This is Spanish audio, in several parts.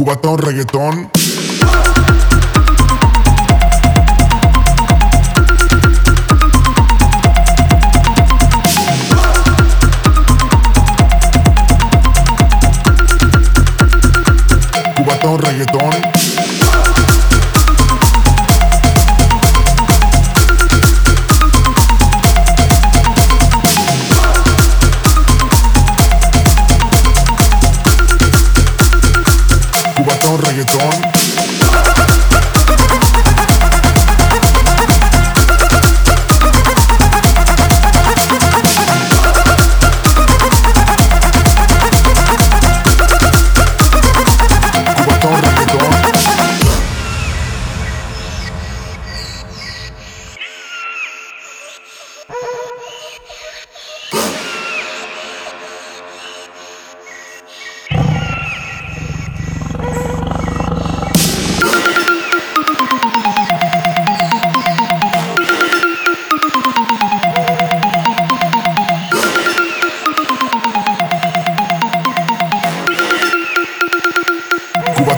Cubatón reggaetón. Cubatón reggaetón.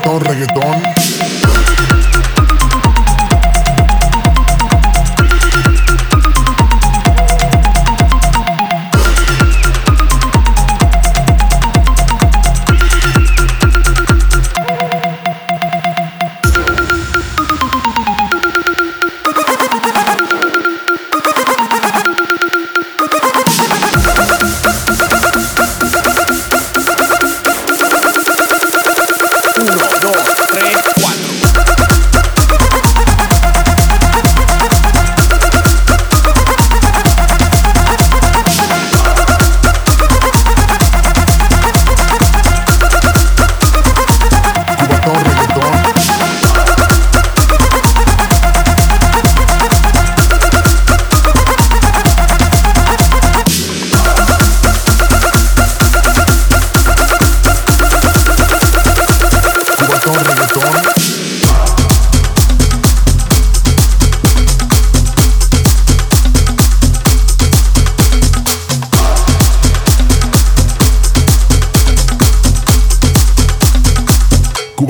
Cubatón reggaetón.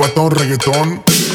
guatón reggaetón.